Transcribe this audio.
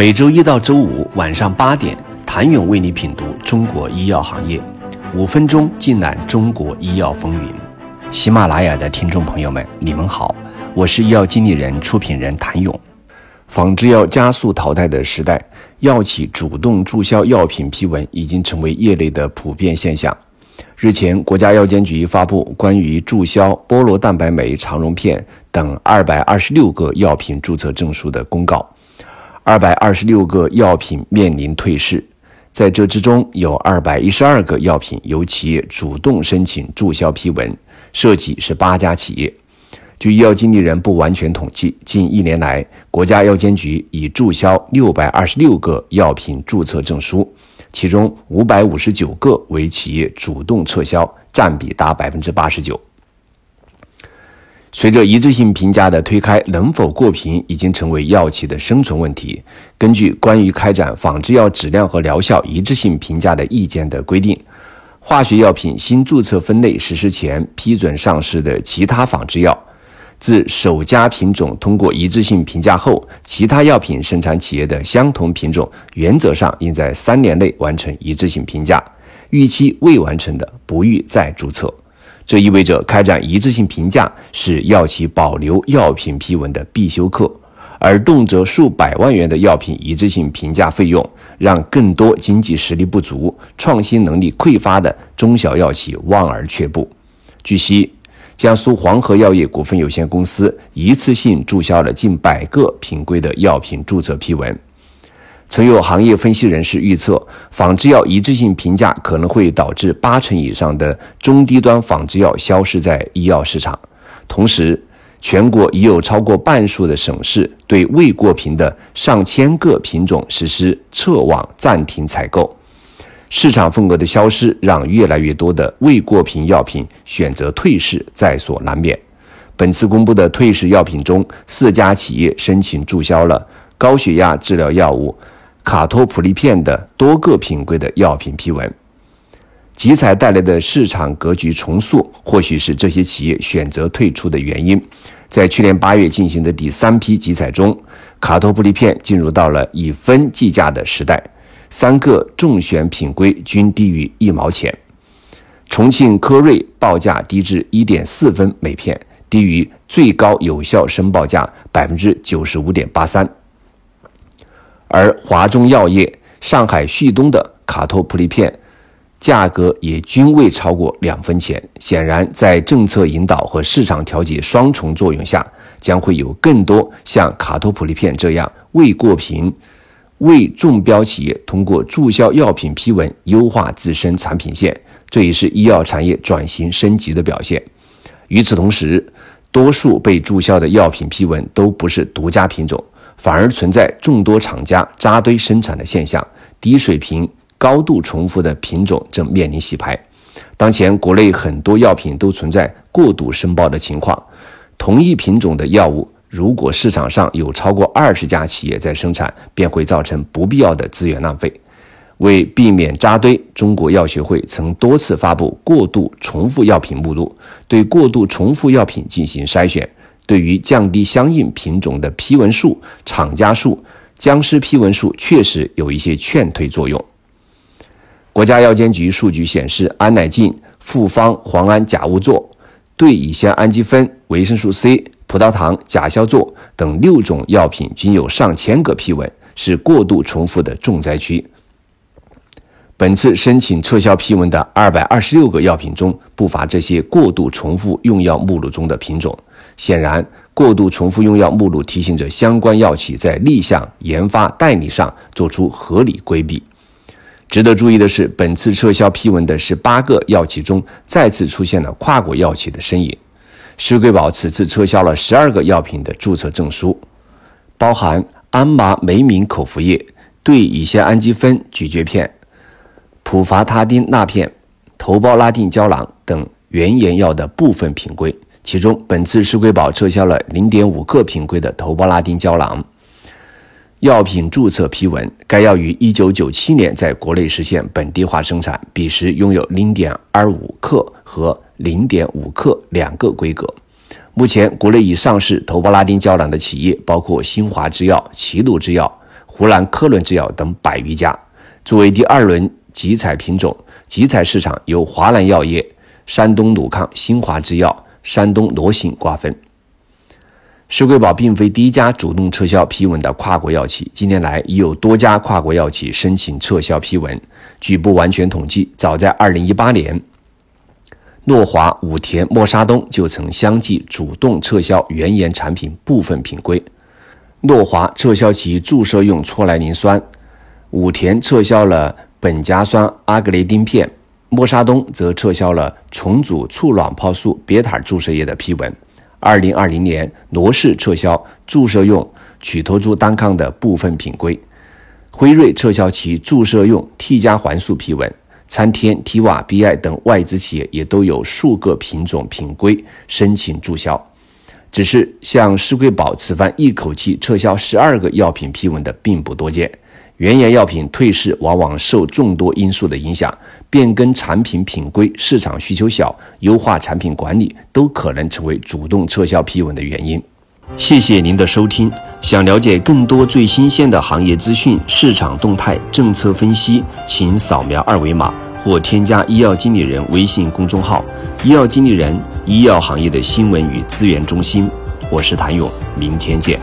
每周一到周五晚上八点，谭勇为你品读中国医药行业，五分钟尽览中国医药风云。喜马拉雅的听众朋友们，你们好，我是医药经理人、出品人谭勇。仿制药加速淘汰的时代，药企主动注销药品批文已经成为业内的普遍现象。日前，国家药监局发布关于注销菠萝蛋白酶肠溶片等二百二十六个药品注册证书的公告。二百二十六个药品面临退市，在这之中有二百一十二个药品由企业主动申请注销批文，涉及是八家企业。据医药经理人不完全统计，近一年来，国家药监局已注销六百二十六个药品注册证书，其中五百五十九个为企业主动撤销，占比达百分之八十九。随着一致性评价的推开，能否过评已经成为药企的生存问题。根据关于开展仿制药质量和疗效一致性评价的意见的规定，化学药品新注册分类实施前批准上市的其他仿制药，自首家品种通过一致性评价后，其他药品生产企业的相同品种，原则上应在三年内完成一致性评价，逾期未完成的，不予再注册。这意味着开展一致性评价是药企保留药品批文的必修课，而动辄数百万元的药品一致性评价费用，让更多经济实力不足、创新能力匮乏的中小药企望而却步。据悉，江苏黄河药业股份有限公司一次性注销了近百个品规的药品注册批文。曾有行业分析人士预测，仿制药一致性评价可能会导致八成以上的中低端仿制药消失在医药市场。同时，全国已有超过半数的省市对未过评的上千个品种实施撤网暂停采购，市场份额的消失让越来越多的未过评药品选择退市在所难免。本次公布的退市药品中，四家企业申请注销了高血压治疗药物。卡托普利片的多个品规的药品批文，集采带来的市场格局重塑，或许是这些企业选择退出的原因。在去年八月进行的第三批集采中，卡托普利片进入到了以分计价的时代，三个中选品规均低于一毛钱。重庆科瑞报价低至一点四分每片，低于最高有效申报价百分之九十五点八三。而华中药业、上海旭东的卡托普利片价格也均未超过两分钱。显然，在政策引导和市场调节双重作用下，将会有更多像卡托普利片这样未过评、未中标企业通过注销药品批文优化自身产品线，这也是医药产业转型升级的表现。与此同时，多数被注销的药品批文都不是独家品种。反而存在众多厂家扎堆生产的现象，低水平、高度重复的品种正面临洗牌。当前国内很多药品都存在过度申报的情况，同一品种的药物，如果市场上有超过二十家企业在生产，便会造成不必要的资源浪费。为避免扎堆，中国药学会曾多次发布过度重复药品目录，对过度重复药品进行筛选。对于降低相应品种的批文数、厂家数、僵尸批文数，确实有一些劝退作用。国家药监局数据显示，安乃近、复方磺胺甲戊唑、对乙酰氨基酚、维生素 C、葡萄糖甲硝唑等六种药品均有上千个批文，是过度重复的重灾区。本次申请撤销批文的二百二十六个药品中，不乏这些过度重复用药目录中的品种。显然，过度重复用药目录提醒着相关药企在立项、研发、代理上做出合理规避。值得注意的是，本次撤销批文的十八个药企中，再次出现了跨国药企的身影。施贵宝此次撤销了十二个药品的注册证书，包含安麻酶醚口服液、对乙酰氨基酚咀嚼片、普伐他汀钠片、头孢拉定胶囊等原研药的部分品规。其中，本次施贵宝撤销了0.5克品规的头孢拉丁胶囊药品注册批文。该药于1997年在国内实现本地化生产，彼时拥有0.25克和0.5克两个规格。目前，国内已上市头孢拉丁胶囊的企业包括新华制药、齐鲁制药、湖南科伦制药等百余家。作为第二轮集采品种，集采市场由华南药业、山东鲁康、新华制药、山东罗信瓜分。施贵宝并非第一家主动撤销批文的跨国药企，近年来已有多家跨国药企申请撤销批文。据不完全统计，早在2018年，诺华、武田、默沙东就曾相继主动撤销原研产品部分品规。诺华撤销其注射用唑来宁酸，武田撤销了苯甲酸阿格雷丁片，默沙东则撤销了重组促卵泡素别塔注射液的批文。二零二零年，罗氏撤销注射用曲托珠单抗的部分品规，辉瑞撤销其注射用替加环素批文，参天、提瓦、BI 等外资企业也都有数个品种品规申请注销。只是像施贵宝此番一口气撤销十二个药品批文的并不多见。原研药品退市往往受众多因素的影响，变更产品品规、市场需求小、优化产品管理都可能成为主动撤销批文的原因。谢谢您的收听。想了解更多最新鲜的行业资讯、市场动态、政策分析，请扫描二维码或添加医药经理人微信公众号“医药经理人”——医药行业的新闻与资源中心。我是谭勇，明天见。